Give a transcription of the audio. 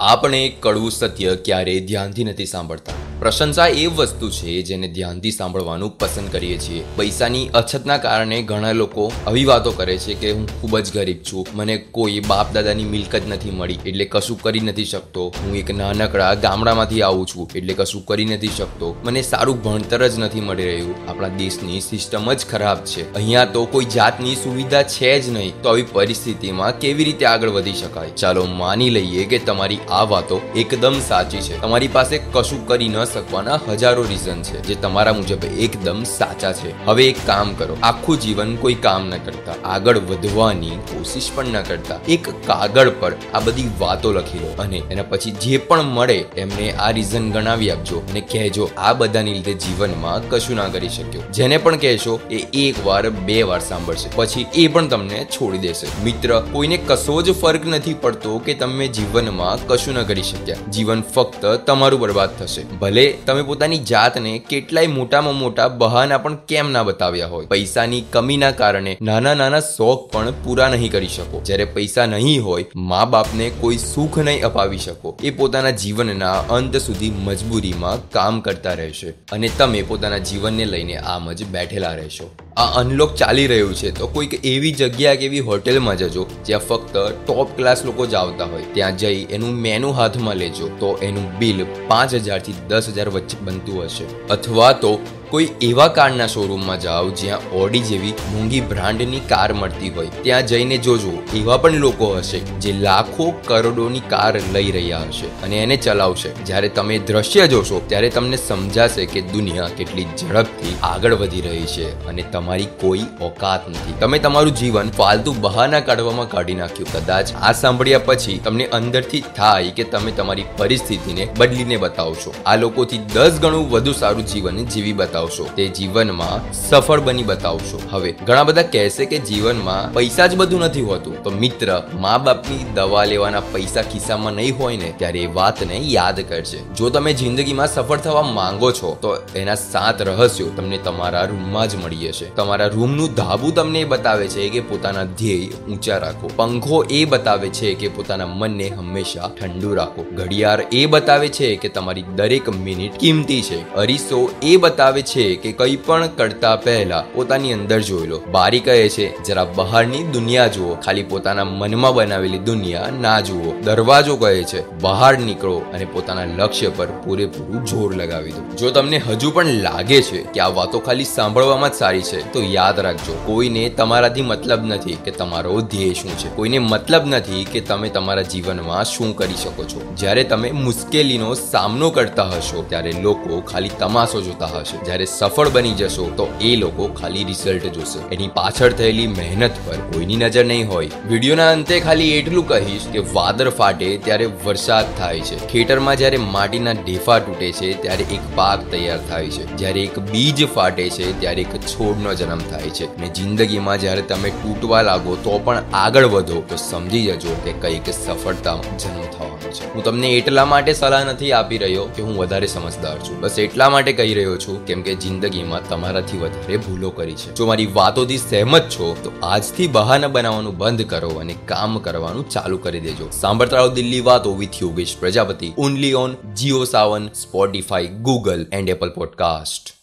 આપણે કડવું સત્ય ક્યારેય ધ્યાનથી નથી સાંભળતા. પ્રશંસા એ વસ્તુ છે જેને ધ્યાનથી સાંભળવાનું પસંદ કરીએ છીએ. પૈસાની અછતના કારણે ઘણા લોકો આવી વાતો કરે છે કે હું ખૂબ જ ગરીબ છું. મને કોઈ બાપ દાદાની મિલકત નથી મળી, એટલે કશું કરી નથી શકતો. હું એક નાનકડા ગામડામાંથી આવું છું, એટલે કશું કરી નથી શકતો. મને સારું ભણતર જ નથી મળી રહ્યું. આપણા દેશની સિસ્ટમ જ ખરાબ છે. અહીંયા તો કોઈ જાતની સુવિધા છે જ નહીં. તો આવી પરિસ્થિતિમાં કેવી રીતે આગળ વધી શકાય? ચાલો માની લઈએ કે તમારી આ વાતો એકદમ સાચી છે. તમારી પાસે કશું કરી ન શકવાના હજારો રીઝન છે, જે તમારા મુજબ એકદમ સાચા છે. હવે એક કામ કરો, આખું જીવન કોઈ કામ ન કરતા. આગળ વધવાની કોશિશ પણ ન કરતા. એક કાગળ પર આ બધી વાતો લખી લો અને એના પછી જે પણ મળે, એમને આ રીઝન ગણાવી આપજો અને કહેજો, આ બધાની લીધે જીવનમાં કશું ના કરી શક્યો. જેને પણ કહેશો, એ એક વાર, બે વાર સાંભળશે. પછી એ પણ તમને છોડી દેશે. મિત્ર, કોઈને કશો જ ફરક નથી પડતો કે તમે જીવનમાં કશું ન કરી શક્યા. જીવન ફક્ત તમારું બરબાદ થશે. ભલે તમે પોતાની જાતને કેટલાય મોટામાં મોટા બહાના પણ કેમ ના બતાવ્યા હોય. પૈસાની કમીના કારણે નાના નાના શોખ પણ પૂરા નહીં કરી શકો. જ્યારે પૈસા નહીં હોય મા બાપને કોઈ સુખ નહીં અપાવી શકો. એ પોતાના જીવનના અંત સુધી મજબૂરીમાં કામ કરતા રહેશે. અને તમે પોતાના જીવનને લઈને આમ જ બેઠેલા રહેશો. આ અનલોક ચાલી રહ્યું છે. તો કોઈક એવી જગ્યા કે એવી હોટેલમાં જજો, જ્યાં ફક્ત ટોપ ક્લાસ લોકો જ આવતા હોય. ત્યાં જઈ એનું મેનુ હાથમાં લેજો. તો એનું બિલ પાંચ હજારથી દસ હજાર વચ્ચે બનતું હશે. અથવા તો કોઈ એવા કારના શોરૂમમાં જાઓ જ્યાં ઓડી જેવી મોંઘી બ્રાન્ડની કાર મળતી હોય. ત્યાં જઈને જોજો, એવા પણ લોકો હશે જે લાખો કરોડોની કાર લઈ રહ્યા હશે અને એને ચલાવશે. જ્યારે તમે દ્રશ્ય જોશો, ત્યારે તમને સમજાશે કે દુનિયા કેટલી ઝડપથી આગળ વધી રહી છે અને તમારી કોઈ ઓકાત નથી. તમે તમારું જીવન ફાલતુ બહાના કાઢવામાં કાઢી નાખ્યું. કદાચ આ સાંભળ્યા પછી તમને અંદરથી થાય કે તમે તમારી પરિસ્થિતિને બદલીને બતાવશો. આ લોકોથી દસ ગણું વધુ સારું જીવન જીવી બતાવો બતાવશો. તે જીવનમાં સફળ બની બતાવશો. હવે, ઘણા બધા કહેશે કે જીવનમાં પૈસા જ બધું નથી હોતું. તો મિત્ર મા બાપની દવા લેવાના પૈસા ખિસ્સામાં નહીં હોય ને, ત્યારે એ વાતને યાદ કરશે જો તમે જિંદગીમાં સફળ થવા માંગો છો, તો એના સાત રહસ્યો તમને તમારા રૂમમાં જ મળી જશે. તમારા રૂમનું ધાબુ તમને બતાવે છે કે પોતાના ધ્યેય ઊંચા રાખો. પંખો એ બતાવે છે કે પોતાના મનને હંમેશા ઠંડુ રાખો. ઘડિયાળ એ બતાવે છે કે તમારી દરેક મિનિટ કિંમતી છે. અરીસો એ બતાવે છે કે કંઈ પણ કરતા પહેલા પોતાની અંદર જોઈ લો. બારી કહે છે, જરા બહારની દુનિયા જુઓ. ખાલી પોતાના મનમાં બનાવેલી દુનિયા ના જુઓ. દરવાજો કહે છે, બહાર નીકળો અને પોતાના લક્ષ્ય પર પૂરેપૂરું જોર લગાવી દો. જો તમને હજુ પણ લાગે છે કે આ વાતો ખાલી સાંભળવામાં જ સારી છે, તો યાદ રાખજો, કોઈને તમારાથી મતલબ નથી કે તમારો ધ્યેય શું છે. કોઈને મતલબ નથી કે તમે તમારા જીવનમાં શું કરી શકો છો. જ્યારે તમે મુશ્કેલીનો સામનો કરતા હશો, ત્યારે લોકો ખાલી તમાશો જોતા હશે. જ્યારે સફળ બની જશો તો એ લોકો ખાલી રિઝલ્ટ જોશે. એની પાછળ થયેલી મહેનત પર કોઈની નજર નહીં હોય. વિડીયોના અંતે ખાલી એટલું કહીશ કે વાદળ ફાટે ત્યારે વરસાદ થાય છે. ખેતરમાં જ્યારે માટીના ઢેફા તૂટે છે ત્યારે એક પાક તૈયાર થાય છે. જ્યારે એક બીજ ફાટે છે ત્યારે એક છોડનો જન્મ થાય છે. અને જિંદગીમાં જ્યારે તમે તૂટવા લાગો તો પણ આગળ વધો, તો સમજી જજો કે કંઈક સફળતા જન્મ થવાનો છે. હું તમને એટલા માટે સલાહ નથી આપી રહ્યો કે હું વધારે સમજદાર છું. બસ એટલા માટે કહી રહ્યો છું, કેમ કે જિંદગીમાં તમારાથી વધારે ભૂલો કરી છે. જો મારી વાતોથી સહેમત છો, તો આજથી બહાના બનાવવાનું બંધ કરો અને કામ કરવાનું ચાલુ કરી દેજો. સાંભળતા રહો દિલ્હી વાતો with Yogesh Prajapati only on Jio Saavn Spotify Google and Apple podcast